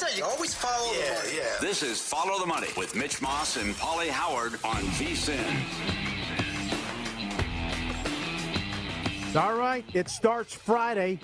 Money. That's what I always say. You always follow the Yeah, money. yeah. This is Follow the Money with Mitch Moss and Pauly Howard on VSIN. All right, it starts Friday,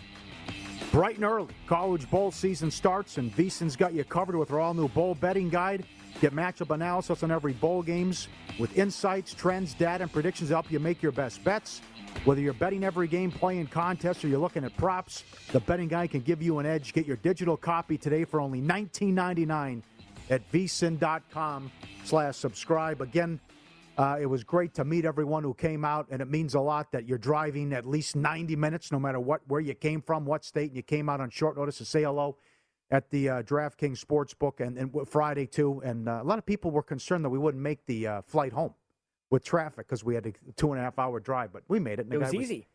bright and early. College bowl season starts, and VSIN's got you covered with our all-new bowl betting guide. Get matchup analysis on every bowl games with insights, trends, data, and predictions to help you make your best bets. Whether you're betting every game, playing contests, or you're looking at props, the betting guy can give you an edge. Get your digital copy today for only $19.99 at vsin.com slash subscribe. Again, uh, it was great to meet everyone who came out, and it means a lot that you're driving at least 90 minutes, no matter what where you came from, what state, and you came out on short notice to say hello at the uh, DraftKings Sportsbook and, and Friday too. And uh, a lot of people were concerned that we wouldn't make the uh, flight home with traffic because we had a two and a half hour drive, but we made it. and the It was guy easy.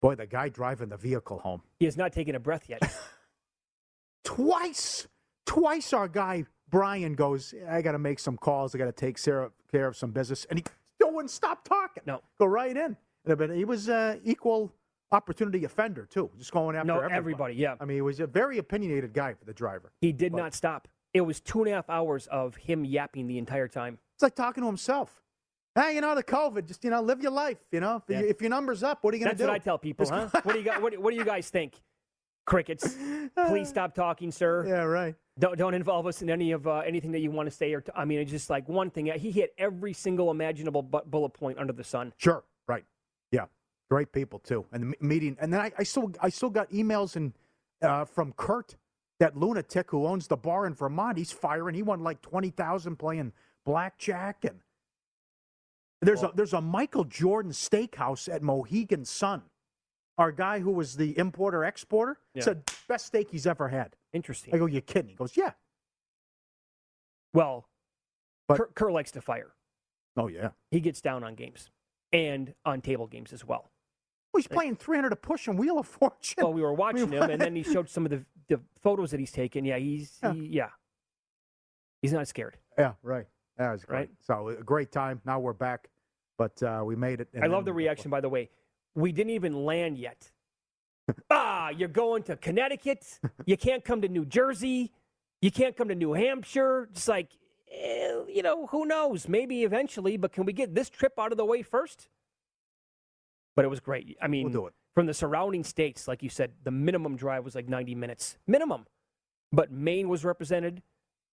boy, the guy driving the vehicle home He has not taken a breath yet. twice, twice our guy Brian goes, I got to make some calls. I got to take Sarah, care of some business. And he still wouldn't stop talking. No. Go right in. But he was uh, equal opportunity offender, too, just going after no, everybody. everybody. Yeah. I mean, he was a very opinionated guy for the driver. He did But- not stop. It was two and a half hours of him yapping the entire time. It's like talking to himself. Hey, you know, the COVID, just, you know, live your life. You know, if, Yeah. you, if your number's up, what are you going to do? That's what I tell people, huh? What do you got? What, do- what do you guys think? Crickets. Please stop talking, sir. Yeah, right. Don't don't involve us in any of uh, anything that you want to say or. T- I mean, it's just like one thing. He hit every single imaginable bu- bullet point under the sun. Sure, right. Yeah, great people too. And the meeting, and then I, I still, I still got emails and uh, from Kurt, that lunatic who owns the bar in Vermont. He's firing. He won like twenty thousand playing blackjack, and there's a there's a Michael Jordan steakhouse at Mohegan Sun. Our guy who was the importer exporter Yeah. said best steak he's ever had. Interesting. I go, you kidding? He goes, yeah. Well, But- Kerr, Kerr likes to fire. Oh yeah. He gets down on games and on table games as well. Well, he's playing three hundred a push and Wheel of Fortune. Well, we were watching him, and then he showed some of the, the photos that he's taken. Yeah, he's Yeah. He, yeah, he's not scared. Yeah, right. That was great. Right. So a great time. Now we're back, but uh, we made it. I love the reaction, by the way. We didn't even land yet. ah, you're going to Connecticut. You can't come to New Jersey. You can't come to New Hampshire. Just like, eh, you know, who knows? Maybe eventually, but can we get this trip out of the way first? But it was great. I mean, We'll do it. from the surrounding states, like you said, the minimum drive was like 90 minutes. Minimum. But Maine was represented,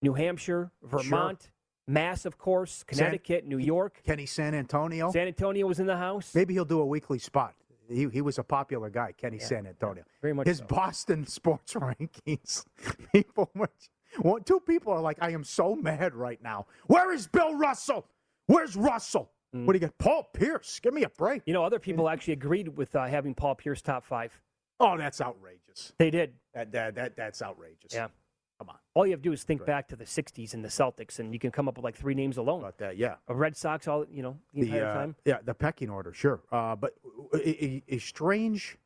New Hampshire, Vermont, Mass, of course, Connecticut, New York. Kenny San Antonio. San Antonio was in the house. Maybe he'll do a weekly spot. He, he was a popular guy, Kenny San Antonio. very much His so. Boston sports rankings. People, were, one, two people are like, I am so mad right now. Where is Bill Russell? Where's Russell? Mm. What do you got? Paul Pierce. Give me a break. You know, other people actually agreed with uh, having Paul Pierce top five. Oh, that's outrageous. They did. That, that, that that's outrageous. Yeah. Come on. All you have to do is think back to the '60s and the Celtics, and you can come up with like three names alone. About that, yeah. A Red Sox, all you know, the, entire uh, time. Yeah, the pecking order, sure. Uh, but a, a, a strange,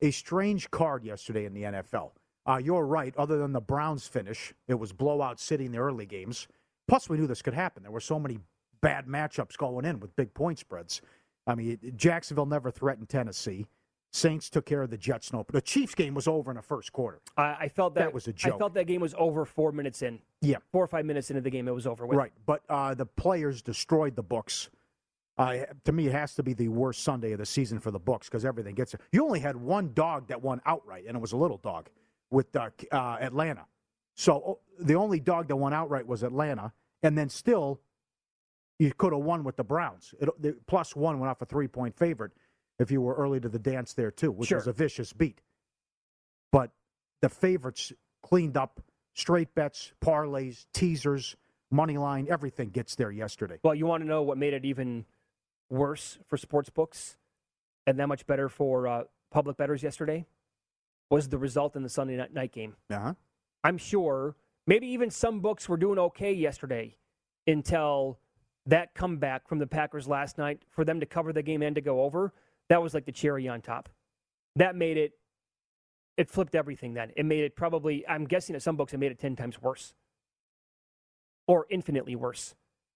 a strange card yesterday in the NFL. Uh, you're right. Other than the Browns finish, it was blowout city in the early games. Plus, we knew this could happen. There were so many bad matchups going in with big point spreads. I mean, Jacksonville never threatened Tennessee. Saints took care of the Jets. No, the Chiefs game was over in the first quarter. I, I felt that, That was a joke. I felt that game was over four minutes in. Yeah. Four or five minutes into the game, it was over with. Right, but uh, the players destroyed the books. Uh, to me, it has to be the worst Sunday of the season for the books because everything gets. You only had one dog that won outright, and it was a little dog with uh, uh, Atlanta. So oh, the only dog that won outright was Atlanta, and then still, you could have won with the Browns. It, the plus one went off a three point favorite if you were early to the dance there too, which was a vicious beat. But the favorites cleaned up straight bets, parlays, teasers, money line, everything gets there yesterday. Well, you want to know what made it even worse for sports books and that much better for uh, public bettors yesterday? was the result in the Sunday night, night game. Uh-huh. I'm sure maybe even some books were doing okay yesterday until that comeback from the Packers last night for them to cover the game and to go over. That was like the cherry on top. That made it, it flipped everything then. It made it probably, I'm guessing at some books, it made it 10 times worse or infinitely worse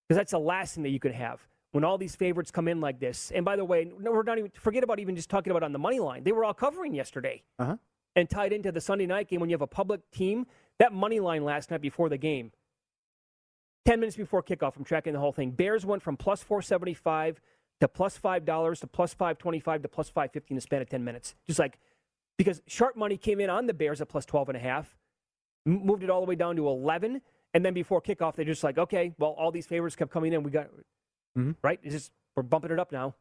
because that's the last thing that you could have when all these favorites come in like this. And by the way, no, we're not even forget about even just talking about on the money line. They were all covering yesterday Uh-huh. and tied into the Sunday night game when you have a public team. That money line last night before the game, ten minutes before kickoff, I'm tracking the whole thing. Bears went from plus four seventy five to plus five dollars to plus five twenty five to plus five fifty in the span of ten minutes. Just like because sharp money came in on the Bears at plus twelve and a half, moved it all the way down to eleven, and then before kickoff, they're just like, okay, well, all these favors kept coming in. We got Mhm. right. It's just we're bumping it up now.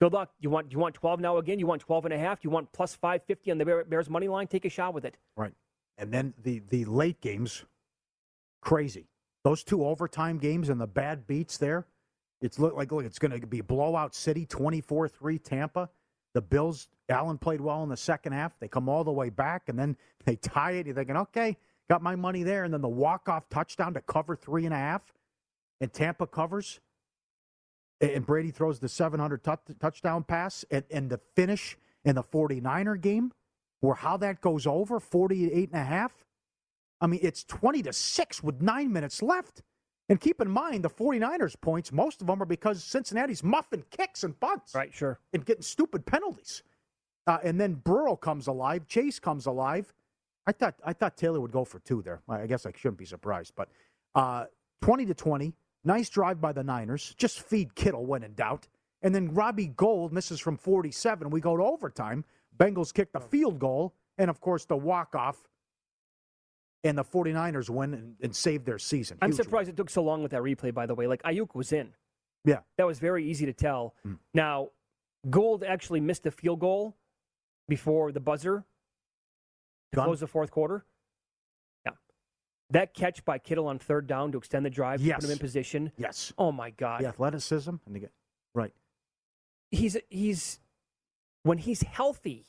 Good luck. You want you want 12 now again? You want 12 and a half? You want plus 550 on the Bears money line? Take a shot with it. Right. And then the the late games, crazy. Those two overtime games and the bad beats there. It's look like look, it's going to be blowout city, 24-3 Tampa. The Bills, Allen played well in the second half. They come all the way back and then they tie it. You're thinking, okay, got my money there. And then the walk-off touchdown to cover three and a half, and Tampa covers. And Brady throws the 700 tou- touchdown pass, and, and the finish in the 49er game where how that goes over 48 and a half i mean it's 20 to 6 with nine minutes left and keep in mind the 49ers points most of them are because cincinnati's muffing kicks and punts Right, sure. and getting stupid penalties. Uh, and then burrow comes alive chase comes alive. I thought i thought taylor would go for two there. I guess i shouldn't be surprised but uh, 20 to 20 nice drive by the niners just feed kittle when in doubt. And then Robbie Gould misses from 47 we go to overtime. Bengals kick the field goal and of course the walk-off and the 49ers win and, and save their season I'm Huge win. surprised it took so long with that replay, by the way. Like, Aiyuk was in. yeah That was very easy to tell. Mm. Now, Gould actually missed a field goal before the buzzer to Gun? close the fourth quarter. Yeah. That catch by Kittle on third down to extend the drive, Yes. put him in position. yes Oh, my God. the athleticism and the right He's, he's, when he's healthy,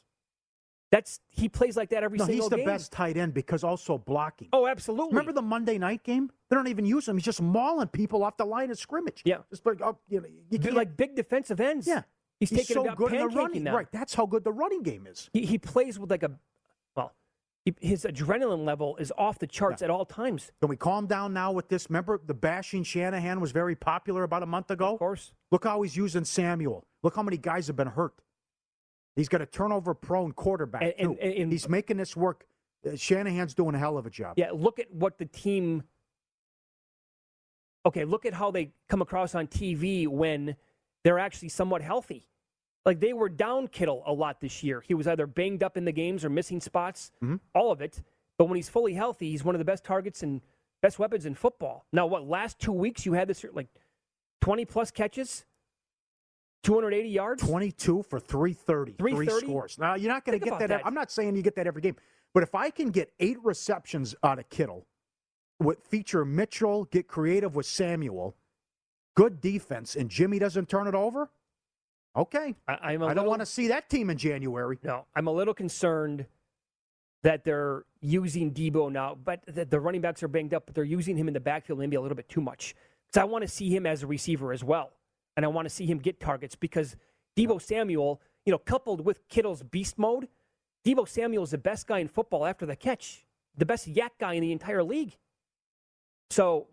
that's, he plays like that every no, single he's the game. best tight end because also blocking Oh, absolutely. Remember the Monday night game? They don't even use him. He's just mauling people off the line of scrimmage. Yeah. just like up, you know, you Big- can't, like big defensive ends. yeah. He's, He's taking so it good in the running. them. Right, that's how good the running game is. He, he plays with like a, well, he, his adrenaline level is off the charts at all times. Can we calm down now with this? Remember, the bashing Shanahan was very popular about a month ago. Of course. Look how he's using Samuel. Look how many guys have been hurt. He's got a turnover-prone quarterback And- and- and- and- he's making this work. Uh, Shanahan's doing a hell of a job. Yeah, look at what the team. Okay, look at how they come across on TV when they're actually somewhat healthy. Like they were down Kittle a lot this year. He was either banged up in the games or missing spots, Mm-hmm. all of it. But when he's fully healthy, he's one of the best targets and best weapons in football. Now, what last two weeks you had this like twenty plus catches, two hundred eighty yards. 22 for 330, three scores. Now, you're not going to get that. that. I'm not saying you get that every game, but if I can get eight receptions out of Kittle, with feature Mitchell, get creative with Samuel, good defense, and Jimmy doesn't turn it over, okay. I, I'm a I don't want to see that team in January. No, I'm a little concerned that they're using Debo now, but the, the running backs are banged up, but they're using him in the backfield maybe a little bit too much. Because I want to see him as a receiver as well, and I want to see him get targets because Debo Samuel, you know, coupled with Kittle's beast mode, Debo Samuel is the best guy in football after the catch, the best YAC guy in the entire league. So,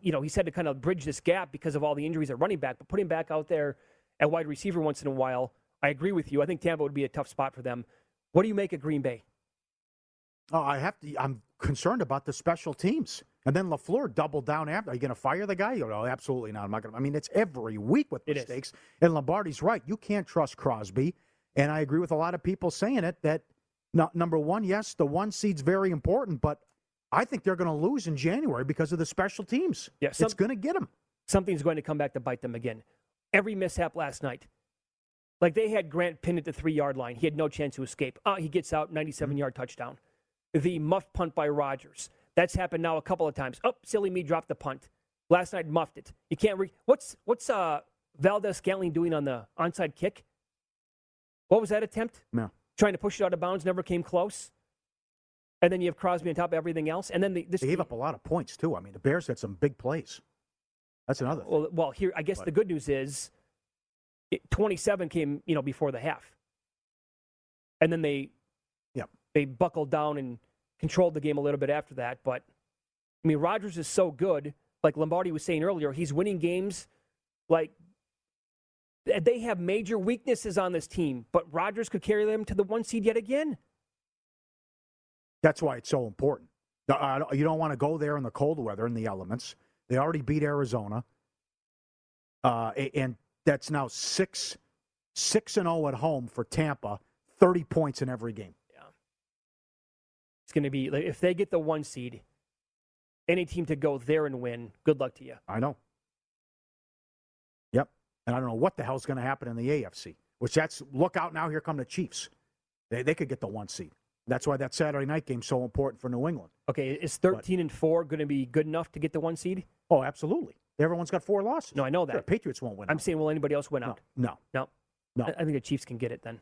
you know, he said to kind of bridge this gap because of all the injuries at running back, but putting back out there at wide receiver once in a while, I agree with you. I think Tampa would be a tough spot for them. What do you make of Green Bay? Oh, I have to. I'm concerned about the special teams. And then Lafleur doubled down after. Are you going to fire the guy? You know, absolutely not. I'm not going. to. I mean, it's every week with It is. mistakes. And Lombardi's right. You can't trust Crosby. And I agree with a lot of people saying it that no, number one, yes, the one seed's very important, but I think they're going to lose in January because of the special teams. Yeah, some- it's going to get them. Something's going to come back to bite them again. Every mishap last night. Like they had Grant pinned at the three yard line. He had no chance to escape. Uh, he gets out, 97 yard touchdown. The muff punt by Rodgers. That's happened now a couple of times. Oh, silly me dropped the punt. Last night muffed it. You can't re- what's what's uh Valdes-Scantling doing on the onside kick? What was that attempt? No. trying to push it out of bounds, never came close. And then you have Crosby on top of everything else. And then the, this They gave up a lot of points too. I mean, the Bears had some big plays. That's another. Thing. Well, well, here I guess But- the good news is, it, 27 came you know before the half, and then they, yeah, they buckled down and controlled the game a little bit after that. But I mean, Rodgers is so good. Like Lombardi was saying earlier, he's winning games. Like they have major weaknesses on this team, but Rodgers could carry them to the one seed yet again. That's why it's so important. You don't want to go there in the cold weather in the elements. They already beat Arizona, uh, and that's now six six and zero at home for Tampa. Thirty points in every game. It's going to be like, if they get the one seed, any team to go there and win. Good luck to you. I know. Yep. And I don't know what the hell's going to happen in the AFC. Which that's look out now. Here come the Chiefs. They they could get the one seed. That's why that Saturday night game's so important for New England. Okay, is 13 and 4 going to be good enough to get the one seed? Oh, absolutely. Everyone's got four losses. No, I know that. Patriots won't win. I'm out. saying, will anybody else win out? no, No. no. I, I think the Chiefs can get it then.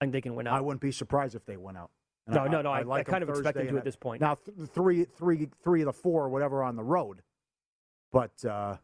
I think they can win out. I wouldn't be surprised if they went out. And No, no, no, I- I like kind of Thursday to at this point. Now, th- three, three, three of the four, or whatever, on the road. But uh,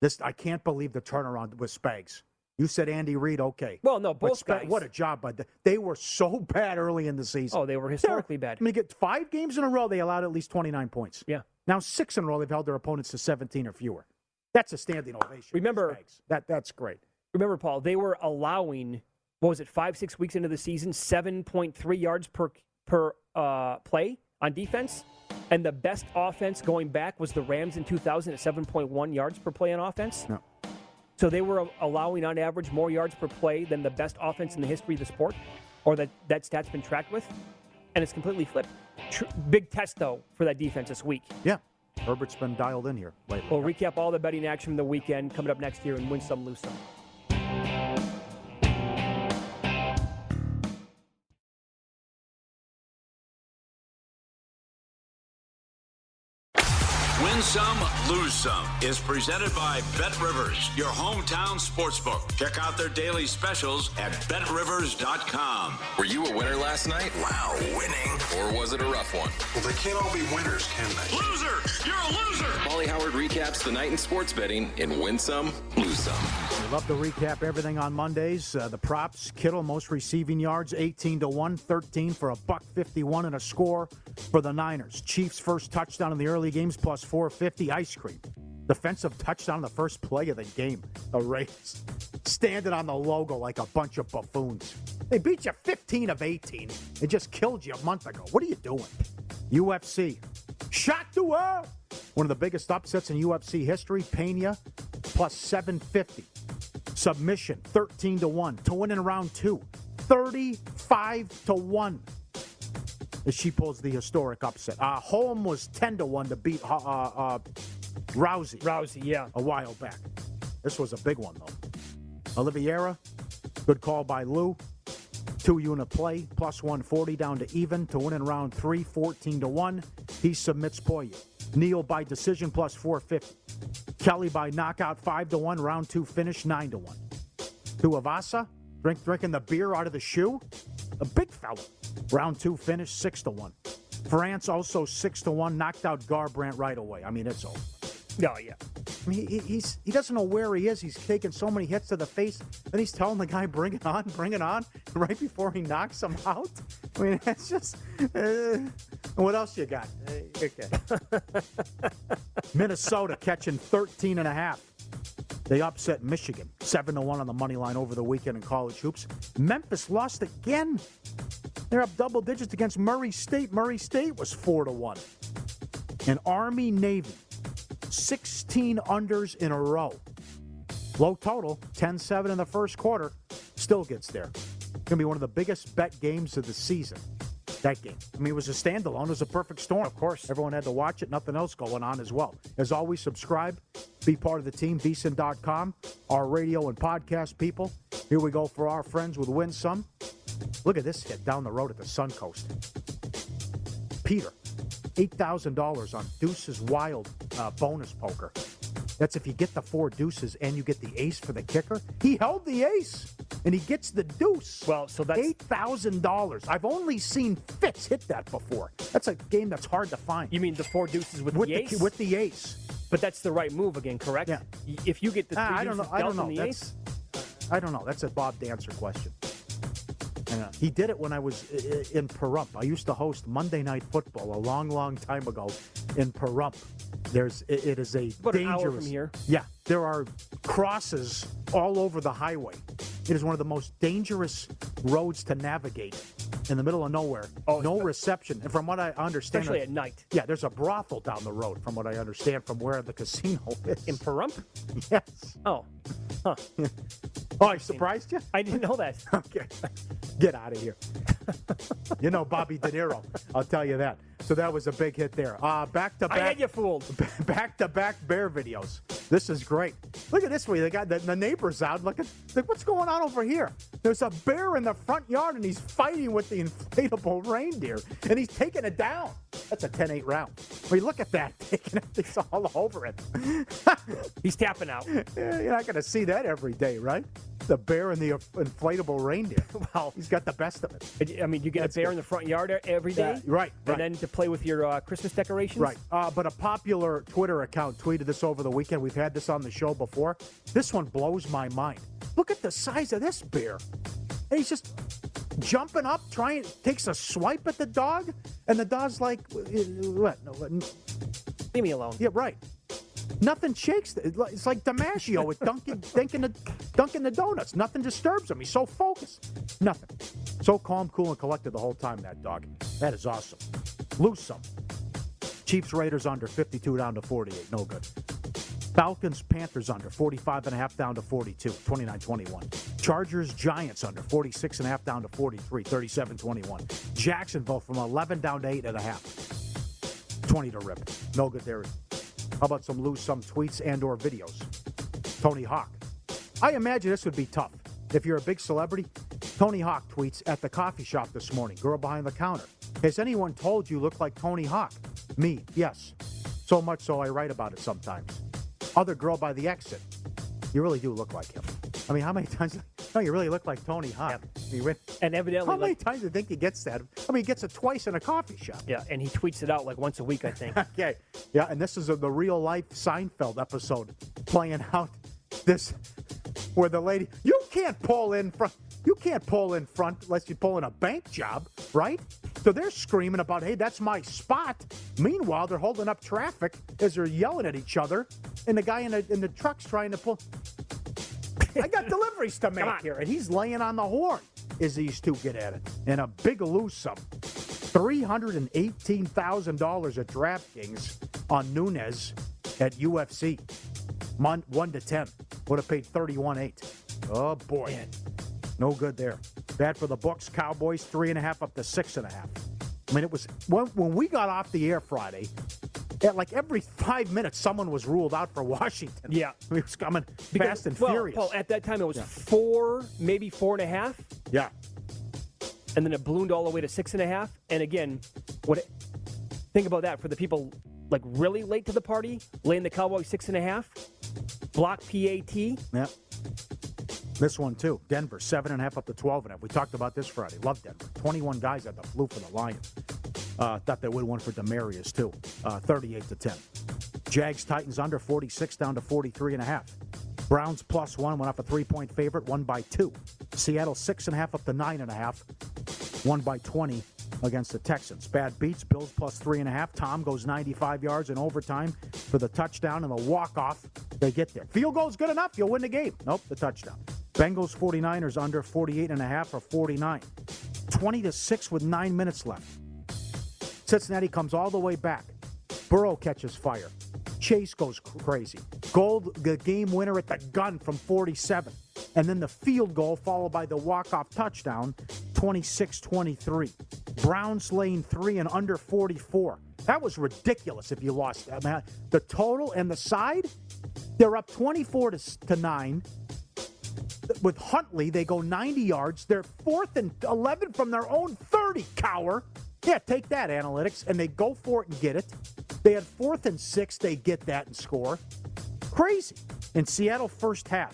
this, I can't believe the turnaround with Spags. You said Andy Reid, okay. Well, no, both Spag- guys. What a job, but they were so bad early in the season. Oh, they were historically bad. I mean, get five games in a row, they allowed at least 29 points. Yeah. Now six in a row, they've held their opponents to 17 or fewer. That's a standing ovation. Remember- Spags. that that's great. Remember, Paul, they were allowing, what was it, five, six weeks into the season, 7.3 yards per, per uh, play on defense? And the best offense going back was the Rams in 2000 at 7.1 yards per play on offense? No. So they were allowing on average more yards per play than the best offense in the history of the sport, or that that stat's been tracked with, and it's completely flipped. Tr- big test though for that defense this week. Yeah. Herbert's been dialed in here lately. We'll recap all the betting action from the weekend coming up next year and win some, lose some. Some, lose some is presented by Bet Rivers, your hometown sportsbook. Check out their daily specials at betrivers.com. Were you a winner last night? Wow, winning. Or was it a rough one? Well, they can't all be winners, can they? Loser! You're a loser! Molly Howard recaps the night in sports betting in Win Some, Lose Some. We love to recap everything on Mondays. Uh, the props: Kittle most receiving yards, 18 to one, 13 for a buck 51 and a score for the Niners. Chiefs first touchdown in the early games plus 450. Ice cream. Defensive touchdown the first play of the game. The Raiders standing on the logo like a bunch of buffoons. They beat you 15 of 18. They just killed you a month ago. What are you doing? UFC. Shot to her. One of the biggest upsets in UFC history. Pena plus 750. Submission 13 to 1. To win in round two. 35 to 1. As she pulls the historic upset. Uh, Holm was 10 to 1 to beat uh, uh, Rousey Rousey, yeah. a while back. This was a big one, though. Oliveira, good call by Lou. Two unit play, plus 140 down to even to win in round three, 14 to 1. He submits Poirier. Neal by decision, plus 450. Kelly by knockout, 5 to 1. Round two finish, 9 to 1. Tuivasa, drink, drinking the beer out of the shoe. A big fella. Round two finish, 6 to 1. France also 6 to 1. Knocked out Garbrandt right away. I mean, it's over. Oh, yeah. I mean, he, he's he doesn't know where he is. He's taking so many hits to the face, and he's telling the guy, "Bring it on, bring it on!" Right before he knocks him out. I mean, it's just. Uh, what else you got? Uh, okay. Minnesota catching 13 and a half. They upset Michigan 7 to 1 on the money line over the weekend in college hoops. Memphis lost again. They're up double digits against Murray State. Murray State was 4 to 1. And Army Navy 16 unders in a row. Low total, 10 7 in the first quarter. Still gets there. It's Going to be one of the biggest bet games of the season. That game. I mean, it was a standalone. It was a perfect storm. Of course. Everyone had to watch it. Nothing else going on as well. As always, subscribe. Be part of the team. VSIN.com. Our radio and podcast people. Here we go for our friends with Win Some. Look at this hit down the road at the Suncoast. Peter, $8,000 on Deuces Wild uh, bonus poker. That's if you get the four deuces and you get the ace for the kicker. He held the ace and he gets the deuce. Well, so that's eight thousand dollars. I've only seen Fitz hit that before. That's a game that's hard to find. You mean the four deuces with, with the ace? with the ace. but that's the right move again, correct? Yeah. If you get the three Ah, I don't know. I don't know. the That's ace, I don't know. That's a Bob Dancer question. Uh, he did it when I was in Pahrump. I used to host Monday Night Football a long, long time ago in Pahrump. There's it, is a dangerous. hour from here. Yeah, there are crosses all over the highway. It is one of the most dangerous roads to navigate in the middle of nowhere. Oh, no reception, and from what I understand, especially at night. yeah, there's a brothel down the road. From what I understand, from where the casino is. In Pahrump? yes. Oh, huh. Oh, I surprised you. I didn't know that. Okay. Get out of here. you know Bobby De Niro. I'll tell you that. So that was a big hit there. Uh, back to back. I had you fooled. back to back bear videos. This is great. Look at this way. They got the, the neighbors out. Look at look what's going on over here. There's a bear in the front yard and he's fighting with the inflatable reindeer and he's taking it down. That's a 10-8 round. I mean, look at that, taking it it's all over it. He's tapping out. Yeah, You're not going to see that every day, right? The bear and the inflatable reindeer. Well, He's got the best of it. I mean, you get That's a bear good. in the front yard every day, Yeah, right, And right. then to play with your uh, Christmas decorations, Right. Uh, but a popular Twitter account tweeted this over the weekend. We've had this on the show before. This one blows my mind. Look at the size of this bear. And he's just jumping up, trying, takes a swipe at the dog, and the dog's like, "Uh, what? No? Leave me alone. Yeah, right. Nothing shakes. It's like DiMaggio with Dunkin', Dunkin', the, Dunkin' the Donuts. Nothing disturbs him. He's so focused. Nothing. So calm, cool, and collected the whole time, that dog. That is awesome. Lose some. Chiefs Raiders under 52 down to 48. No good. Falcons Panthers under 45 and a half down to 42. 29-21. Chargers Giants under 46 and a half down to 43. 37-21. Jacksonville from 11 down to 8 and a half. 20 to rip. No good there. How about some lose some tweets and or videos? Tony Hawk. I imagine this would be tough. If you're a big celebrity, Tony Hawk tweets at the coffee shop this morning, girl behind the counter. Has anyone told you look like Tony Hawk? Me, yes. So much so I write about it sometimes. Other girl by the exit. You really do look like him. I mean, how many times? No, you really look like Tony Hawk. You re- And evidently, How many like, times do you think he gets that? I mean, he gets it twice in a coffee shop. yeah, and he tweets it out like once a week, I think. Okay. Yeah, and this is a, the real life Seinfeld episode playing out this where the lady you can't pull in front you can't pull in front unless you pull in a bank job, right? So they're screaming about, hey, that's my spot. Meanwhile, they're holding up traffic as they're yelling at each other, and the guy in the in the truck's trying to pull. I got deliveries to make here, and he's laying on the horn as these two get at it. And a big lose some. $318,000 at DraftKings on Nunes at UFC. Mon- 1 to 10. Would have paid 31 8. Oh, boy. Man. No good there. Bad for the books. Cowboys, 3.5 up to 6.5. I mean, it was when, when we got off the air Friday, at like every five minutes, someone was ruled out for Washington. Yeah. It was coming Because- fast and well, furious. Paul, at that time, it was four, maybe four and a half, yeah. and then it ballooned all the way to six and a half. And again, what? Think about that for the people like really late to the party, laying the Cowboys six and a half, block PAT. Yeah. This one too. Denver, seven and a half up to twelve and a half. We talked about this Friday. Love Denver. Twenty-one guys had the flu for the Lions. Uh, thought they would one for Demaryius too. Uh, Thirty-eight to ten. Jags Titans under forty-six down to forty-three and a half. Browns plus one went off a three-point favorite, one by two. Seattle six and a half up to nine and a half, one by twenty against the Texans. Bad beats. Bills plus three and a half. Tom goes ninety-five yards in overtime for the touchdown and the walk-off. They get there. Field goal's good enough. You'll win the game. Nope, the touchdown. Bengals 49ers under 48 and a half or 49. 20 to 6 with 9 minutes left. Cincinnati comes all the way back. Burrow catches fire. Chase goes crazy. Gould, the game winner at the gun from 47. And then the field goal followed by the walk-off touchdown, 26-23. Browns lane 3 and under 44. That was ridiculous if you lost that. Man, the total and the side, they're up 24 to, to 9 with Huntley, they go 90 yards. They're fourth and 11 from their own 30, Cowher. Yeah, take that, analytics. And they go for it and get it. They had fourth and six. They get that and score. Crazy. In Seattle, first half.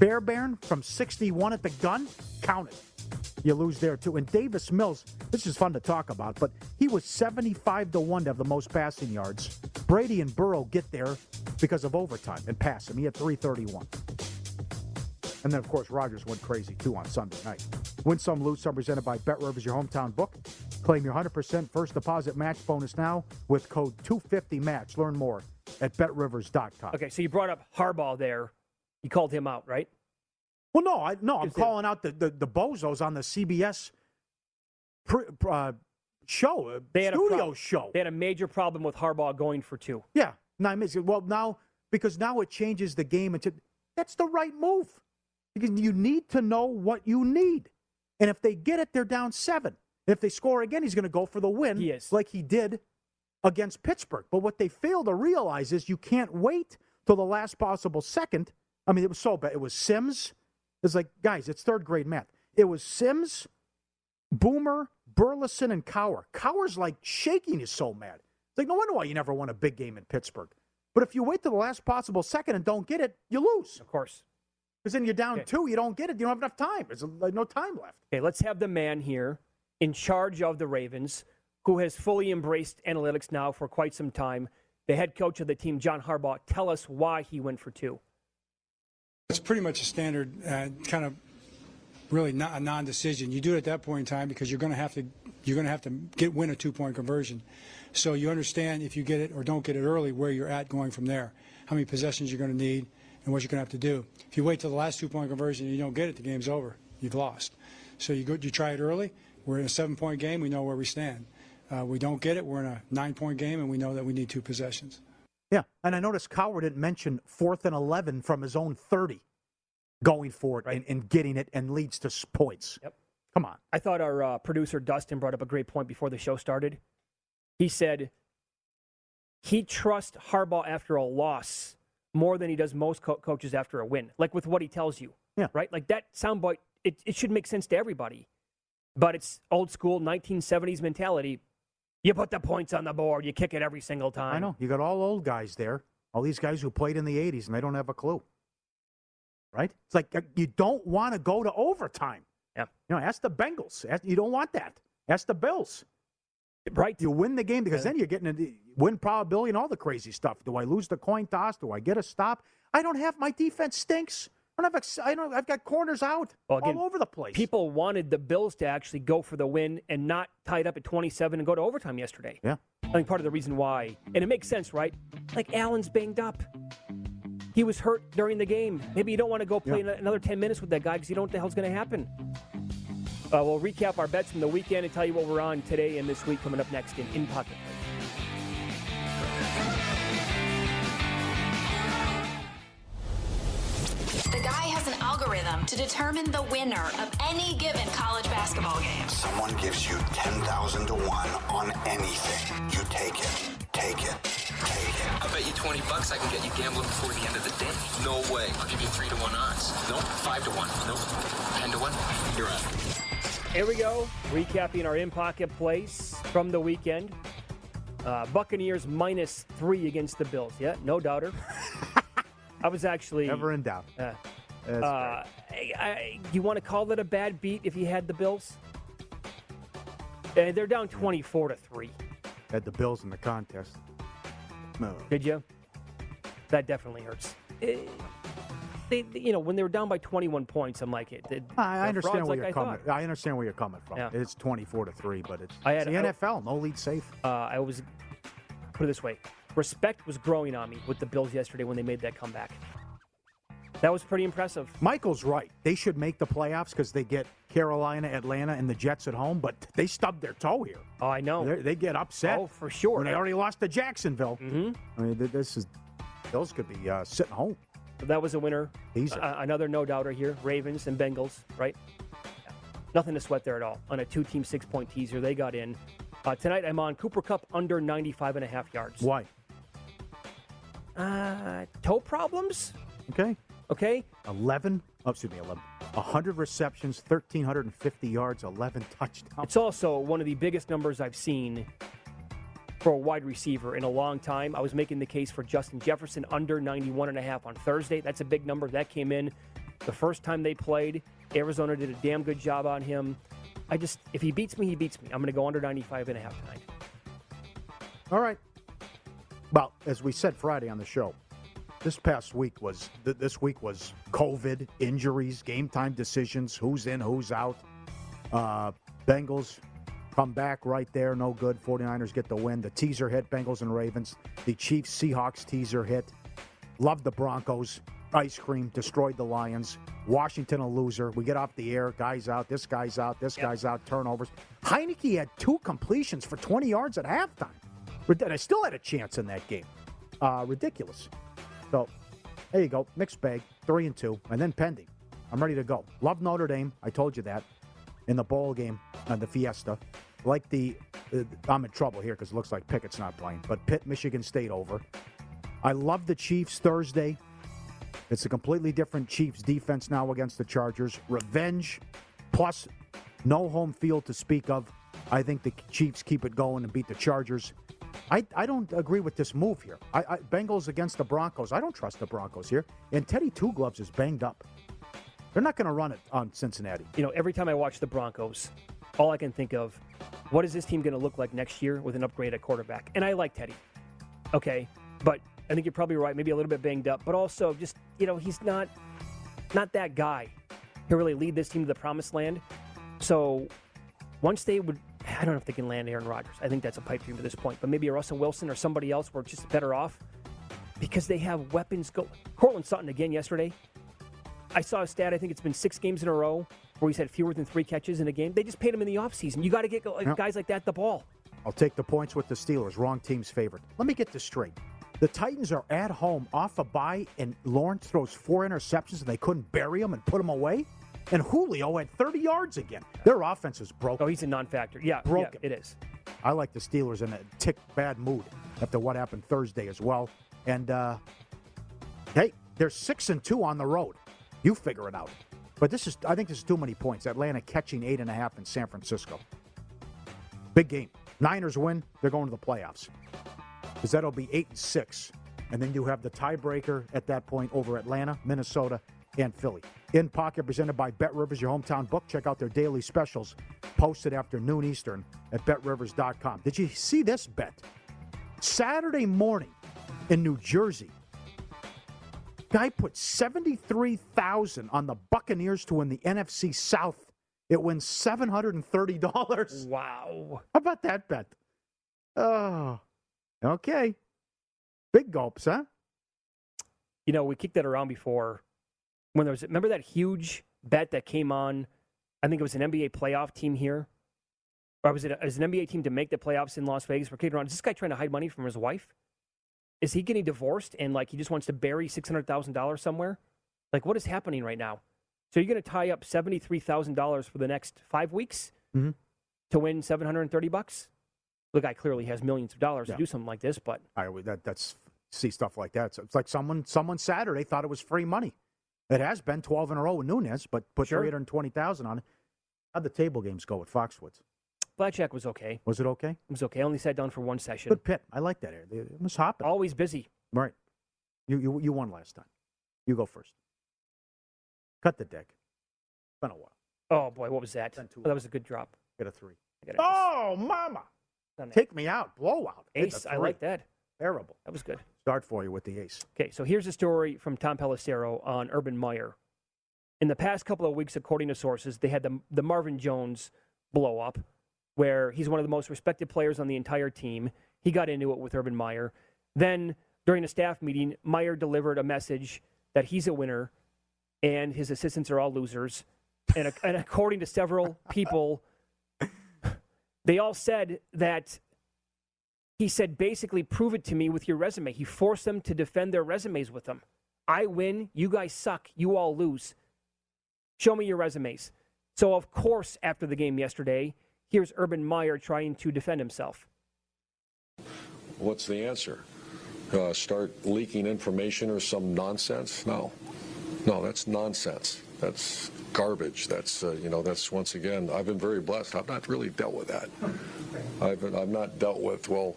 Fairbairn from 61 at the gun, count it. You lose there too. And Davis Mills, this is fun to talk about, but he was 75 to 1 to have the most passing yards. Brady and Burrow get there because of overtime and pass him. He had 331. And then, of course, Rodgers went crazy too on Sunday night. Win some, lose some, presented by Bet Rivers, your hometown book. Claim your 100% first deposit match bonus now with code 250MATCH. Learn more at betrivers.com. Okay, so you brought up Harbaugh there. You called him out, right? Well, no, I, no, I'm Is it- calling out the, the, the bozos on the CBS pre, uh, show, uh, They had a studio show. They had a major problem with Harbaugh going for two. Yeah, nine minutes. Well, now because now it changes the game into that's the right move because you need to know what you need, and if they get it, they're down seven. If they score again, he's going to go for the win, He is. like he did against Pittsburgh. But what they fail to realize is you can't wait till the last possible second. I mean, it was so bad. It was Simms. It's like guys, it's third grade math. It was Simms, Boomer, Burleson, and Cowher. Cowher's like shaking. his so mad. It's like no wonder why you never won a big game in Pittsburgh. But if you wait till the last possible second and don't get it, you lose. Of course. Because then you're down Okay. two, you don't get it, you don't have enough time. There's no time left. Okay, let's have the man here in charge of the Ravens, who has fully embraced analytics now for quite some time. The head coach of the team, John Harbaugh, tell us why he went for two. It's pretty much a standard uh, kind of really not a non-decision. You do it at that point in time because you're going to have to you're going to have to get win a two-point conversion. So you understand if you get it or don't get it early where you're at going from there. How many possessions you're going to need and what you're going to have to do. If you wait till the last two-point conversion and you don't get it, the game's over. You've lost. So you go you try it early. We're in a seven-point game. We know where we stand. Uh, we don't get it. We're in a nine-point game, and we know that we need two possessions. Yeah. And I noticed Cowher didn't mention fourth and 11 from his own 30 going for it and, and getting it and leads to points. Yep. Come on. I thought our uh, producer Dustin brought up a great point before the show started. He said he trusts Harbaugh after a loss more than he does most co- coaches after a win. Like with what he tells you, Yeah. right? Like that soundbite, it, it should make sense to everybody. But it's old school 1970s mentality. You put the points on the board, you kick it every single time. I know. You got all old guys there, all these guys who played in the 80s, and they don't have a clue. Right? It's like uh, you don't want to go to overtime. Yeah. You know, ask the Bengals. Ask, you don't want that. Ask the Bills. Right. You win the game because then you're getting a win probability and all the crazy stuff. Do I lose the coin toss? Do I get a stop? I don't have my defense stinks. I don't have. ex- I don't. I've got corners out Well, again, all over the place. People wanted the Bills to actually go for the win and not tie it up at 27 and go to overtime yesterday. Yeah. I think part of the reason why, and it makes sense, right? Like Allen's banged up. He was hurt during the game. Maybe you don't want to go play Yeah. another 10 minutes with that guy because you don't know what the hell's going to happen. Uh, we'll recap our bets from the weekend and tell you what we're on today and this week coming up next in In Pocket. The guy has an algorithm to determine the winner of any given college basketball game. Someone gives you 10,000 to 1 on anything. You take it. Take it. Take it. I bet you 20 bucks I can get you gambling before the end of the day. No way. I'll give you 3 to 1 odds. Nope. 5 to 1. Nope. 10 to 1. You're out. Here we go, recapping our in pocket plays from the weekend. Uh, Buccaneers minus three against the Bills. Yeah, no doubter. I was actually. Never in doubt. Uh, uh, I, I, you want to call it a bad beat if you had the Bills? Uh, they're down 24 to 3. great. Had the Bills in the contest. No. Did you? That definitely hurts. Eh, they, they- you know, when they were down by 21 points, I'm like, it. it- I, understand where like you're I coming. thought. I understand where you're coming from. Yeah. It's 24 to three, but it's, I had- it's the I- NFL. No lead safe. uh, I was put it this way: respect was growing on me with the Bills yesterday when they made that comeback. That was pretty impressive. Michael's right. They should make the playoffs because they get Carolina, Atlanta, and the Jets at home, but they stubbed their toe here. Oh, I know. They're- They get upset. Oh, for sure. When they already lost to Jacksonville. Mhm. I mean, this is Bills could be uh, sitting home. So that was a winner. Easy. Uh, another no doubter here: Ravens and Bengals. Right? Yeah. Nothing to sweat there at all. On a two-team six-point teaser, they got in. Uh, tonight, I'm on Cooper Kupp under 95 and a half yards. Why? Uh, toe problems. Okay. Okay. 11, oh, excuse me, 11. 100 receptions, 1,350 yards, 11 touchdowns. It's also one of the biggest numbers I've seen for a wide receiver in a long time. I was making the case for Justin Jefferson under 91 and a half on Thursday. That's a big number. That came in. The first time they played, Arizona did a damn good job on him. I just, if he beats me, he beats me. I'm going to go under 95 and a half tonight. All right. Well, as we said Friday on the show, this past week was th- this week was COVID, injuries, game time decisions, who's in, who's out. Uh, Bengals come back right there, no good. 49ers get the win. The teaser hit, Bengals and Ravens. The Chiefs Seahawks teaser hit. Love the Broncos. Ice cream destroyed the Lions. Washington a loser. We get off the air. Guys out. This guy's out. This guy's out. Turnovers. Heineke had two completions for 20 yards at halftime. And I still had a chance in that game. Uh, ridiculous. So there you go. Mixed bag. Three and two. And then pending. I'm ready to go. Love Notre Dame. I told you that in the bowl game on the Fiesta. Like the, uh, I'm in trouble here because it looks like Pickett's not playing. But Pitt, Michigan State over. I love the Chiefs Thursday. It's a completely different Chiefs defense now against the Chargers. Revenge, plus no home field to speak of. I think the Chiefs keep it going and beat the Chargers. I, I don't agree with this move here. I, I, Bengals against the Broncos. I don't trust the Broncos here. And Teddy Two Gloves is banged up. They're not going to run it on Cincinnati. You know, every time I watch the Broncos, all I can think of, what is this team going to look like next year with an upgrade at quarterback? And I like Teddy. Okay. But I think you're probably right. Maybe a little bit banged up, but also just, you know, he's not not that guy to really lead this team to the promised land. So once they would, I don't know if they can land Aaron Rodgers. I think that's a pipe dream at this point, but maybe a Russell Wilson or somebody else were just better off because they have weapons go. Courtland Sutton again yesterday. I saw a stat. I think it's been six games in a row where he's had fewer than three catches in a game. They just paid him in the offseason. You got to get Yep. guys like that the ball. I'll take the points with the Steelers. Wrong team's favorite. Let me get this straight. The Titans are at home off a bye, and Lawrence throws four interceptions, and they couldn't bury him and put him away. And Julio had 30 yards again. Their offense is broken. Oh, he's a non-factor. Yeah, broken. yeah, it is. I like the Steelers in a tick bad mood after what happened Thursday as well. And uh, hey, they're six and two on the road. You figure it out. But this is, I think, this is too many points. Atlanta catching eight and a half in San Francisco. Big game. Niners win. They're going to the playoffs. Because that'll be eight and six, and then you have the tiebreaker at that point over Atlanta, Minnesota, and Philly. In Pocket, presented by Bet Rivers, your hometown book. Check out their daily specials posted after noon Eastern at betrivers.com. Did you see this bet? Saturday morning in New Jersey, guy put 73000 on the Buccaneers to win the NFC South. It wins $730. Wow. How about that bet? Oh, okay. Big gulps, huh? You know, we kicked that around before when there was. Remember that huge bet that came on? I think it was an NBA playoff team here, or was it, a, it was an NBA team to make the playoffs in Las Vegas? We're kicking around. Is this guy trying to hide money from his wife? Is he getting divorced and like he just wants to bury six hundred thousand dollars somewhere? Like, what is happening right now? So you're going to tie up seventy three thousand dollars for the next five weeks Mhm. to win seven hundred and thirty bucks? The guy clearly has millions of dollars Yeah. to do something like this, but I would- that that's see stuff like that. So it's like someone someone Saturday thought it was free money. It has been twelve in a row with Nunes, but put Sure. three hundred twenty thousand on it. How'd the table games go at Foxwoods? Blackjack was okay. Was it okay? It was okay. I only sat down for one session. Good pit. I like that area. It was hopping. Always busy. Right. You you you won last time. You go first. Cut the deck. Been a while. Oh boy, what was that? Oh, that was a good drop. Get a three. Got Oh, mama! Take me out. Blowout. Ace. I like that. Terrible. That was good. Start for you with the ace. Okay, so here's a story from Tom Pelissero on Urban Meyer. In the past couple of weeks, according to sources, they had the, the Marvin Jones blow up, where he's one of the most respected players on the entire team. He got into it with Urban Meyer. Then, during a staff meeting, Meyer delivered a message that he's a winner and his assistants are all losers. And, and according to several people, they all said that he said basically prove it to me with your resume he forced them to defend their resumes with him i win you guys suck you all lose show me your resumes so of course after the game yesterday here's urban meyer trying to defend himself What's the answer? Uh, start leaking information or some nonsense? No, no, that's nonsense. That's garbage. That's uh, you know that's once again. I've been very blessed. I've not really dealt with that. I've I've not dealt with. Well,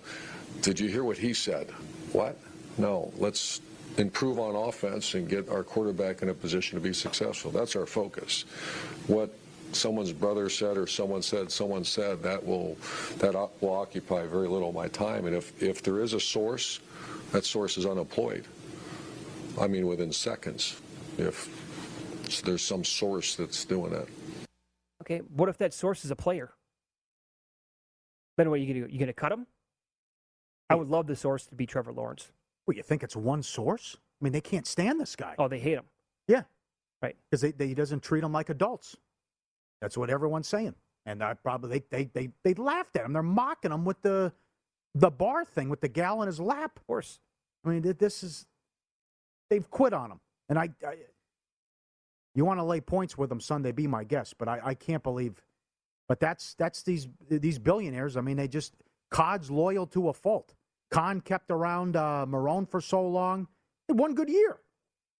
did you hear what he said? What? No. Let's improve on offense and get our quarterback in a position to be successful. That's our focus. What someone's brother said or someone said someone said that will that will occupy very little of my time. And if if there is a source, that source is unemployed. I mean, within seconds, if there's some source that's doing it Okay, what if that source is a player? Then what are you going to do? You going to cut him? I would love the source to be Trevor Lawrence. Well, you think it's one source? I mean, they can't stand this guy. Oh, they hate him. Yeah. Right. Because they, they, he doesn't treat them like adults. That's what everyone's saying. And I probably they, they, they, they laughed at him. They're mocking him with the the bar thing with the gal in his lap. Of course. I mean, this is they've quit on him. And I, I you want to lay points with him Sunday, be my guest. But I, I can't believe. But that's that's these these billionaires. I mean, they just Khan's loyal to a fault. Khan kept around uh, Marrone for so long. One good year.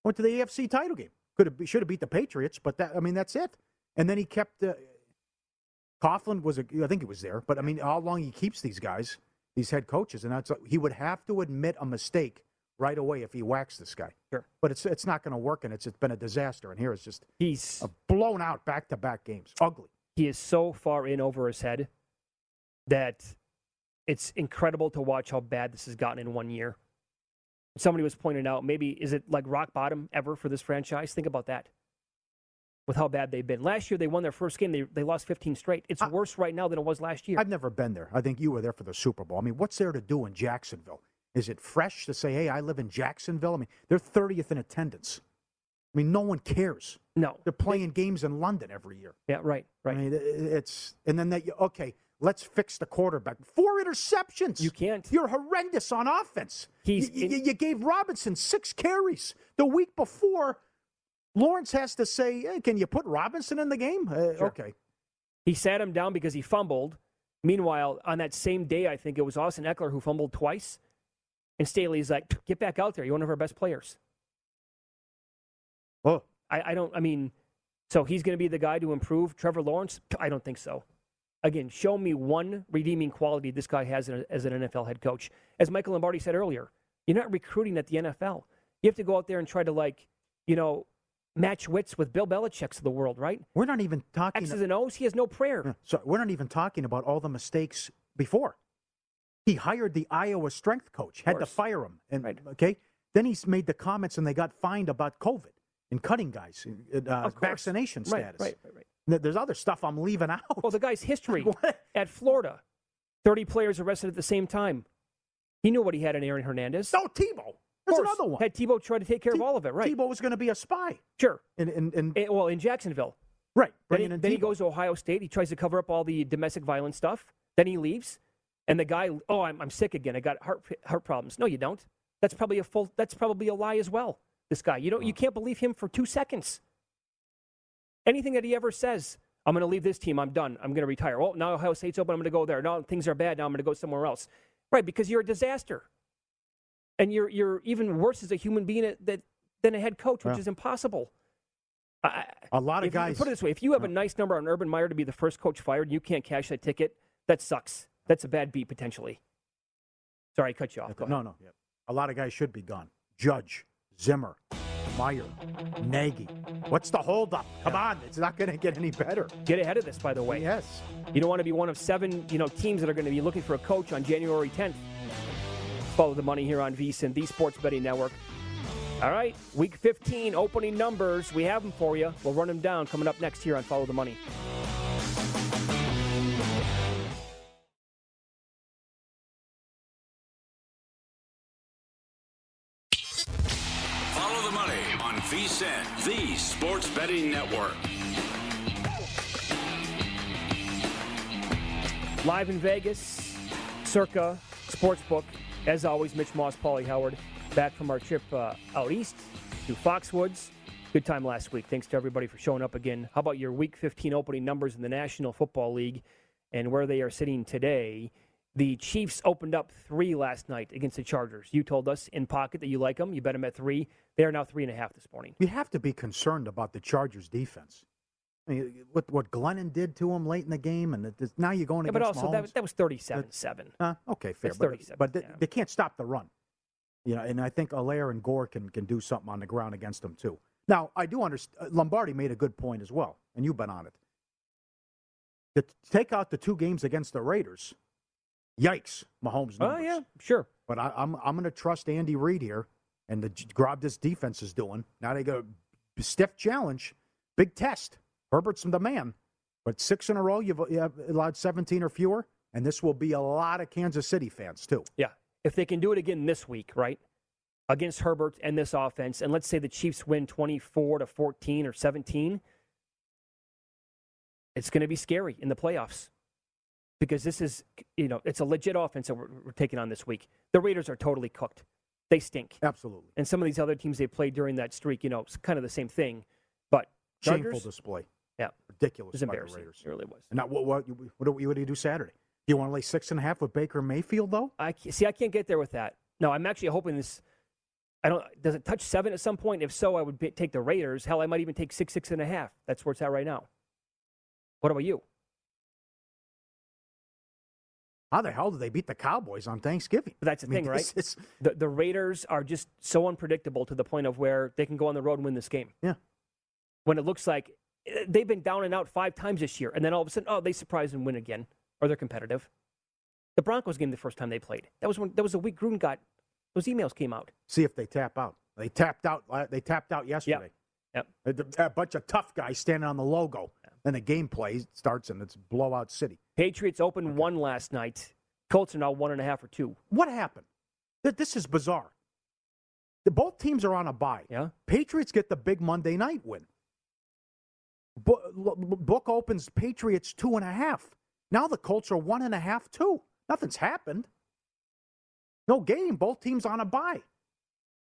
Went to the AFC title game. Could have should have beat the Patriots, but that I mean that's it. And then he kept. Uh, Coughlin was a, I think he was there, but I mean, how long he keeps these guys, these head coaches, and that's he would have to admit a mistake right away if he whacks this guy. Sure. But it's it's not going to work, and it's it's been a disaster. And here it's just He's a blown out back to back games, ugly. he is so far in over his head that it's incredible to watch how bad this has gotten in one year. Somebody was pointing out, maybe is it like rock bottom ever for this franchise? Think about that. With how bad they've been. Last year they won their first game, they they lost 15 straight. It's worse right now than it was last year. I've never been there. I think you were there for the Super Bowl. I mean, what's there to do in Jacksonville? Is it fresh to say, "Hey, I live in Jacksonville"? I mean, they're 30th in attendance. I mean, no one cares. No, they're playing games in London every year. Yeah, right, right. I mean, it's and then that okay, let's fix the quarterback. Four interceptions. You can't. You're horrendous on offense. He's you, you- you gave Robinson six carries the week before. Lawrence has to say, hey, "Can you put Robinson in the game?" Uh, Okay. He sat him down because he fumbled. Meanwhile, on that same day, I think it was Austin Ekeler who fumbled twice. And Staley's like, get back out there. You're one of our best players. Oh. I, I don't, I mean, so he's going to be the guy to improve Trevor Lawrence? I don't think so. Again, show me one redeeming quality this guy has as an NFL head coach. As Michael Lombardi said earlier, you're not recruiting at the NFL. You have to go out there and try to, like, you know, match wits with Bill Belichick's of the world, right? We're not even talking. X's and O's. He has no prayer. So we're not even talking about all the mistakes before. He hired the Iowa strength coach, had to fire him, and okay. Then he's made the comments, and they got fined about COVID and cutting guys, uh, vaccination Right, status. right, right, right. Th- There's other stuff I'm leaving out. Well, the guy's history at Florida 30 players arrested at the same time. He knew what he had in Aaron Hernandez. No, Tebow. There's course. another one. Had Tebow tried to take care of all of it, right? Tebow was going to be a spy. Sure. In, in, in, Eh, well, in Jacksonville. right. Then, he, then he goes to Ohio State. He tries to cover up all the domestic violence stuff. Then he leaves. And the guy, oh, I'm, I'm sick again. I got heart, heart problems. No, you don't. That's probably a full. That's probably a lie as well. This guy, you don't. You can't believe him for two seconds. Anything that he ever says, I'm going to leave this team. I'm done. I'm going to retire. Well, now Ohio State's open. I'm going to go there. Now things are bad. Now I'm going to go somewhere else. Right, because you're a disaster, and you're you're even worse as a human being at- that than a head coach, which Yeah. is impossible. I, A lot of guys- put it this way: if you have a nice number on Urban Meyer to be the first coach fired, and you can't cash that ticket, that sucks. That's a bad beat potentially. Sorry, I cut you off. No, no. A lot of guys should be gone. Judge, Zimmer, Meyer, Nagy. What's the holdup? Come on, it's not going to get any better. Get ahead of this, by the way. Yes. You don't want to be one of seven, you know, teams that are going to be looking for a coach on January 10th. Follow the money here on VSIN, the Sports Betting Network. All right, Week 15 opening numbers. We have them for you. We'll run them down coming up next here on Follow the Money. Follow the money on VSIN, the Sports Betting Network. Live in Vegas, Circa Sportsbook. As always, Mitch Moss, Pauly Howard, back from our trip uh, out east to Foxwoods. Good time last week. Thanks to everybody for showing up again. How about your Week 15 opening numbers in the National Football League and where they are sitting today? The Chiefs opened up three last night against the Chargers. You told us in pocket that you like them. You bet them at three. They are now three and a half this morning. You have to be concerned about the Chargers' defense. I mean, what what Glennon did to him late in the game, and it, now you're going Yeah, but against also, Mahomes. that, that was 37 7. Uh, okay, fair, That's but, 37, but they, they can't stop the run. You know, and I think Helaire and Gore can can do something on the ground against them too. Now, I do understand. Lombardi made a good point as well, and you've been on it. To take out the two games against the Raiders, yikes, Mahomes. Oh Numbers. yeah, sure. But I, I'm I'm going to trust Andy Reid here, and the job this defense is doing. Now they go stiff challenge, big test. Herbert's the man, but six in a row you've, you have allowed 17 or fewer, and this will be a lot of Kansas City fans too. Yeah. If they can do it again this week, right? Against Herbert and this offense, and let's say the Chiefs win 24 to 14 or 17, it's going to be scary in the playoffs because this is, you know, it's a legit offense that we're, we're taking on this week. The Raiders are totally cooked. They stink. Absolutely. And some of these other teams they played during that streak, you know, it's kind of the same thing. But Shameful display. Yeah, Ridiculous. it was by the embarrassing. Raiders. It really was. And now, what, what, what, do, what do you do Saturday? Do you want to lay six and a half with Baker Mayfield, though? I see. I can't get there with that. No, I'm actually hoping this. I don't. Does it touch seven at some point? If so, I would be, take the Raiders. Hell, I might even take six, six and a half. That's where it's at right now. What about you? How the hell did they beat the Cowboys on Thanksgiving? But that's the I mean, thing, right? this is- The the Raiders are just so unpredictable to the point of where they can go on the road and win this game. Yeah. When it looks like they've been down and out five times this year, and then all of a sudden, oh, they surprise and win again, or they're competitive. The Broncos game, the first time they played, that was when that was the week Gruden got those emails came out. see if they tap out. They tapped out. They tapped out yesterday. Yep. A, a bunch of tough guys standing on the logo. and the game play starts and it's blowout city. Patriots opened one last night. Colts are now one and a half or two. What happened? This is bizarre. The, both teams are on a bye. Yeah. Patriots get the big Monday night win. Book opens Patriots two and a half. Now the Colts are one and a half, two. Nothing's happened. No game. Both teams on a bye.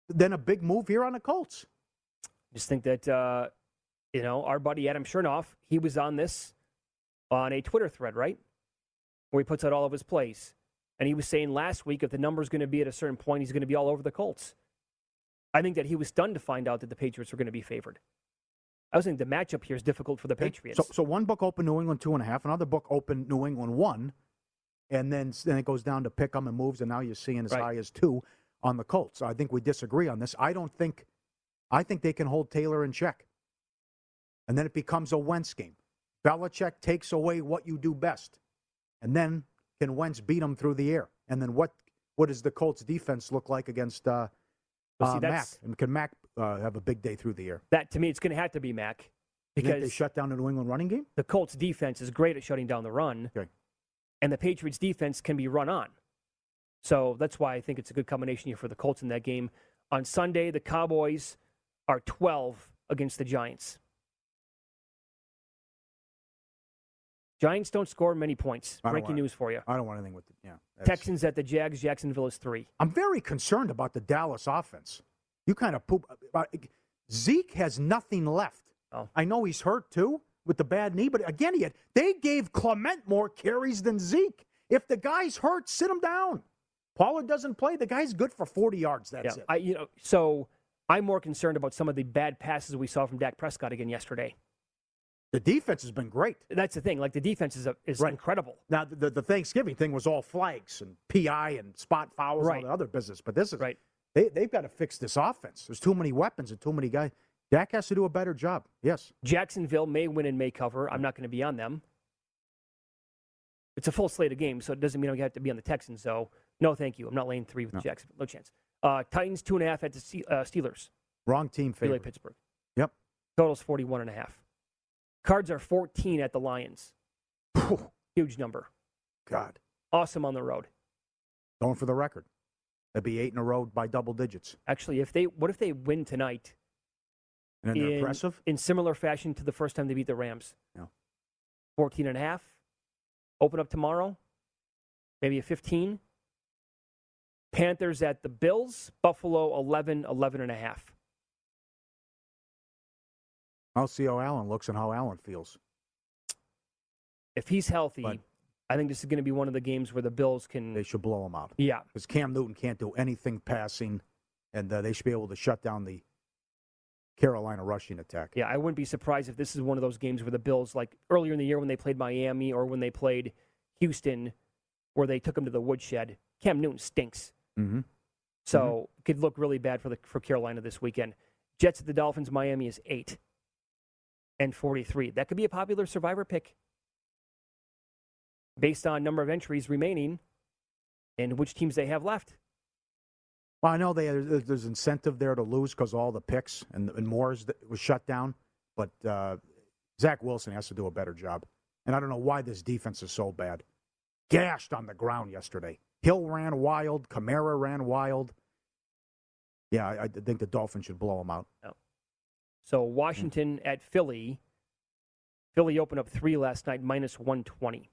Then a big move here on the Colts. Just think that uh, you know our buddy Adam Chernoff, he was on this on a Twitter thread, right, where he puts out all of his plays, and he was saying last week if the number's going to be at a certain point, he's going to be all over the Colts. I think that he was stunned to find out that the Patriots were going to be favored. I was saying the matchup here is difficult for the Patriots. So, so one book opened New England two and a half. Another book opened New England one, and then then it goes down to pick them and moves, and now you're seeing as Right. high as two on the Colts. I think we disagree on this. I don't think. I think they can hold Taylor in check, and then it becomes a Wentz game. Belichick takes away what you do best, and then can Wentz beat him through the air? And then what? What does the Colts defense look like against uh, Well, see, uh, Mac? that's- can Mac uh, have a big day through the air? that to me, it's going to have to be Mac think they because shut down the New England running game. the Colts defense is great at shutting down the run, Okay. and the Patriots defense can be run on. So that's why I think it's a good combination here for the Colts in that game. On Sunday, the Cowboys are 12 against the Giants. Giants don't score many points. Breaking news for you. I don't want anything with it. Yeah. Texans at the Jags. Jacksonville is three. I'm very concerned about the Dallas offense. You kind of poop. About, Zeke has nothing left. Oh. I know he's hurt too with the bad knee, but again, he had, they gave Clement more carries than Zeke. If the guy's hurt, sit him down. Pollard doesn't play. The guy's good for 40 yards. That's yeah, it. I, you know, so I'm more concerned about some of the bad passes we saw from Dak Prescott again yesterday. The defense has been great. That's the thing. Like the defense is, a, is Right. incredible. Now, the, the Thanksgiving thing was all flags and PI and spot fouls Right. and all the other business, but this is Right. They, they've got to fix this offense. There's too many weapons and too many guys. Dak has to do a better job. Yes. Jacksonville may win and may cover. I'm not going to be on them. It's a full slate of games, so it doesn't mean I have to be on the Texans. So no, thank you. I'm not laying three with No. Jacksonville. No chance. Uh, Titans two and a half at the uh, Steelers. Wrong team favorite. Pittsburgh. Yep. Totals 41 and a half. Cards are 14 at the Lions. Huge number. God. Awesome on the road. Going for the record. That'd be eight in a row by double digits. Actually, if they what if they win tonight And then they're in, aggressive. in similar fashion to the first time they beat the Rams? Yeah. 14 and a half. Open up tomorrow. Maybe a 15. Panthers at the Bills. Buffalo 11, 11 and a half. I'll see how Allen looks and how Allen feels. If he's healthy, But- I think this is going to be one of the games where the Bills can. They should blow him out. yeah. Because Cam Newton can't do anything passing, and uh, they should be able to shut down the Carolina rushing attack. Yeah, I wouldn't be surprised if this is one of those games where the Bills, like earlier in the year when they played Miami or when they played Houston, where they took them to the woodshed. Cam Newton stinks. Mm-hmm. So could look really bad for the for Carolina this weekend. Jets at the Dolphins. Miami is eight and forty three. That could be a popular survivor pick based on number of entries remaining and which teams they have left. Well, I know they there's, incentive there to lose because all the picks and, and Moore's was shut down, but uh, Zach Wilson has to do a better job. And I don't know why this defense is so bad. Gashed on the ground yesterday. Hill ran wild. Kamara ran wild. Yeah, I, I think the Dolphins should blow them out. So hmm. Washington at Philly. Philly opened up three last night, minus 120.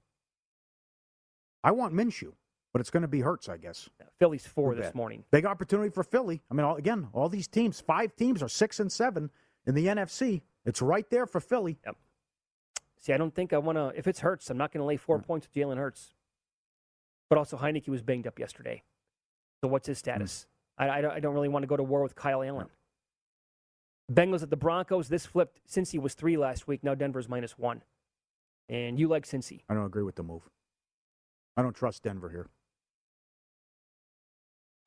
I want Minshew, but it's going to be Hurts, I guess. Philly's four this morning. Big opportunity for Philly. I mean, all, again, all these teams, five teams are six and seven in the NFC. It's right there for Philly. Yep. See, I don't think I want to. If it's Hurts, I'm not going to lay four hmm. points with Jalen Hurts. But also, Heineke was banged up yesterday. So what's his hmm. status? I, I, I don't really want to go to war with Kyle Allen. Bengals at the Broncos. This flipped. Cincy was three last week. Now Denver's minus one. And you like Cincy. I don't agree with the move. I don't trust Denver here.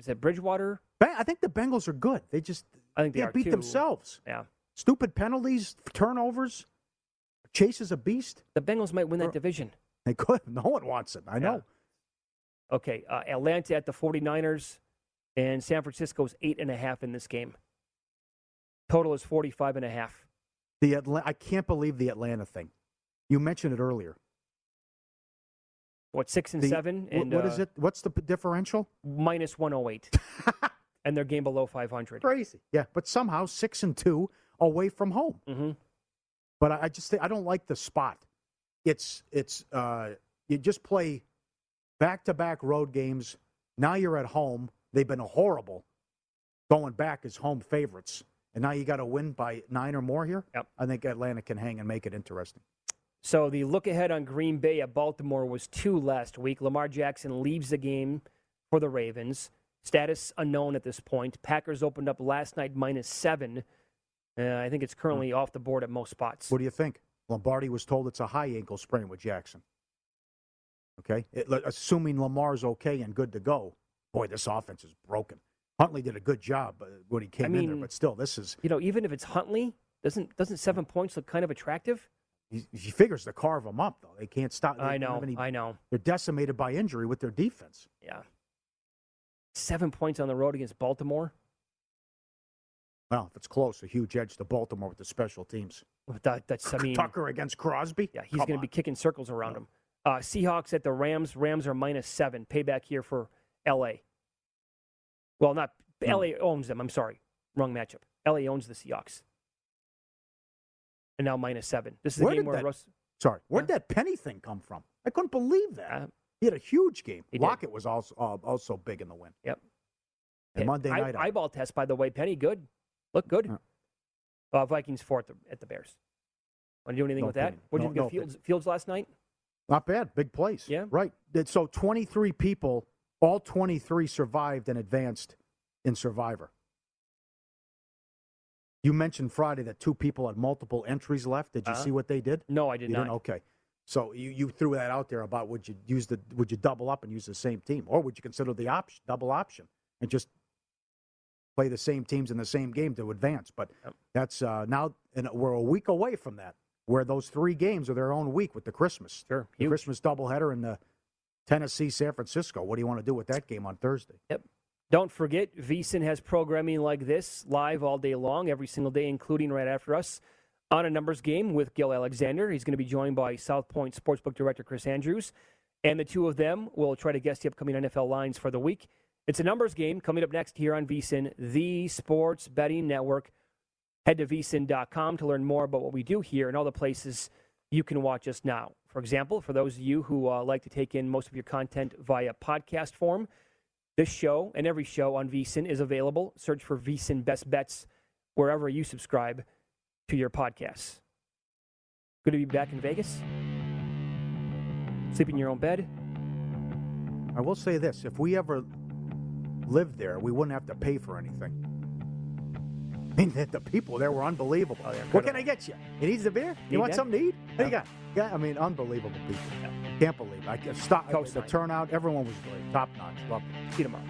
Is that Bridgewater? I think the Bengals are good. They just I think they are beat too. themselves. Yeah. Stupid penalties, turnovers. Chase is a beast. The Bengals might win that division. They could. No one wants it. I know. Okay. Uh, Atlanta at the 49ers. And San Francisco's eight and a half in this game. Total is 45 and a half. The Atla- I can't believe the Atlanta thing. You mentioned it earlier. What, six and The- seven? And, what is uh, it? What's the differential? Minus 108. and their game below 500. Crazy. Yeah, but somehow six and two away from home. Mm-hmm. But I I just I don't like the spot. It's it's uh, you just play back to back road games. Now you're at home. They've been horrible going back as home favorites, and now you got to win by nine or more here. Yep. I think Atlanta can hang and make it interesting. So the look ahead on Green Bay at Baltimore was two last week. Lamar Jackson leaves the game for the Ravens. Status unknown at this point. Packers opened up last night minus seven. Uh, I think it's currently off the board at most spots. What do you think? Lombardi was told it's a high ankle sprain with Jackson. Okay, It- assuming Lamar's okay and good to go. Boy, this offense is broken. Huntley did a good job uh, when he came in there, but still, this is You know, even if it's Huntley, doesn't doesn't seven points look kind of attractive? he, he figures to carve them up though. They can't stop. they I know, any- I know. They're decimated by injury with their defense. Yeah. Seven points on the road against Baltimore. Well, if it's close, a huge edge to Baltimore with the special teams. That, that's I mean Tucker against Crosby. Yeah, he's going to be kicking circles around him. Uh, Seahawks at the Rams. Rams are minus seven. Payback here for L.A. Well, not L.A. owns them. I'm sorry, wrong matchup. L.A. owns the Seahawks, and now minus seven. This is Where a game where that- Russ. Sorry, where'd that penny thing come from? I couldn't believe that. he had a huge game. did. Lockett was also uh, also big in the win. Yep. And Monday Eye- night, eyeball test, by the way. Penny, good. Look good. Uh, Vikings fourth at the Bears. Want to do anything No with that? What did No- you think no of Fields, Fields last night? Not bad. Big place. Yeah. Right. So 23 people, all 23 survived and advanced in Survivor. You mentioned Friday that two people had multiple entries left. Did you Uh-huh. see what they did? No, I did You not. didn't? Okay. So you, you threw that out there about would you use the would you double up and use the same team or would you consider the option double option and just play the same teams in the same game to advance? But that's uh, now and we're a week away from that where those three games are their own week with the Christmas. Sure. The Christmas doubleheader and the Tennessee San Francisco. What do you want to do with that game on Thursday? Yep. Don't forget, VSIN has programming like this live all day long, every single day, including right after us on a numbers game with Gill Alexander. He's going to be joined by South Point Sportsbook Director Chris Andrews. And the two of them will try to guess the upcoming NFL lines for the week. It's a numbers game coming up next here on VSIN, the sports betting network. Head to vsin.com to learn more about what we do here and all the places you can watch us now. For example, for those of you who uh, like to take in most of your content via podcast form, this show and every show on VSIN is available. Search for VSIN Best Bets wherever you subscribe to your podcasts. Good to be back in Vegas. Sleep in your own bed. I will say this: if we ever lived there, we wouldn't have to pay for anything. I mean, the, the people there were unbelievable. Oh, what can I get you? You needs the beer? You Need want that? something to eat? What do you got? Yeah, I mean, unbelievable people. Can't believe it. I can stop. The Co-sign. turnout, everyone was great, top notch. Loved it. See you tomorrow.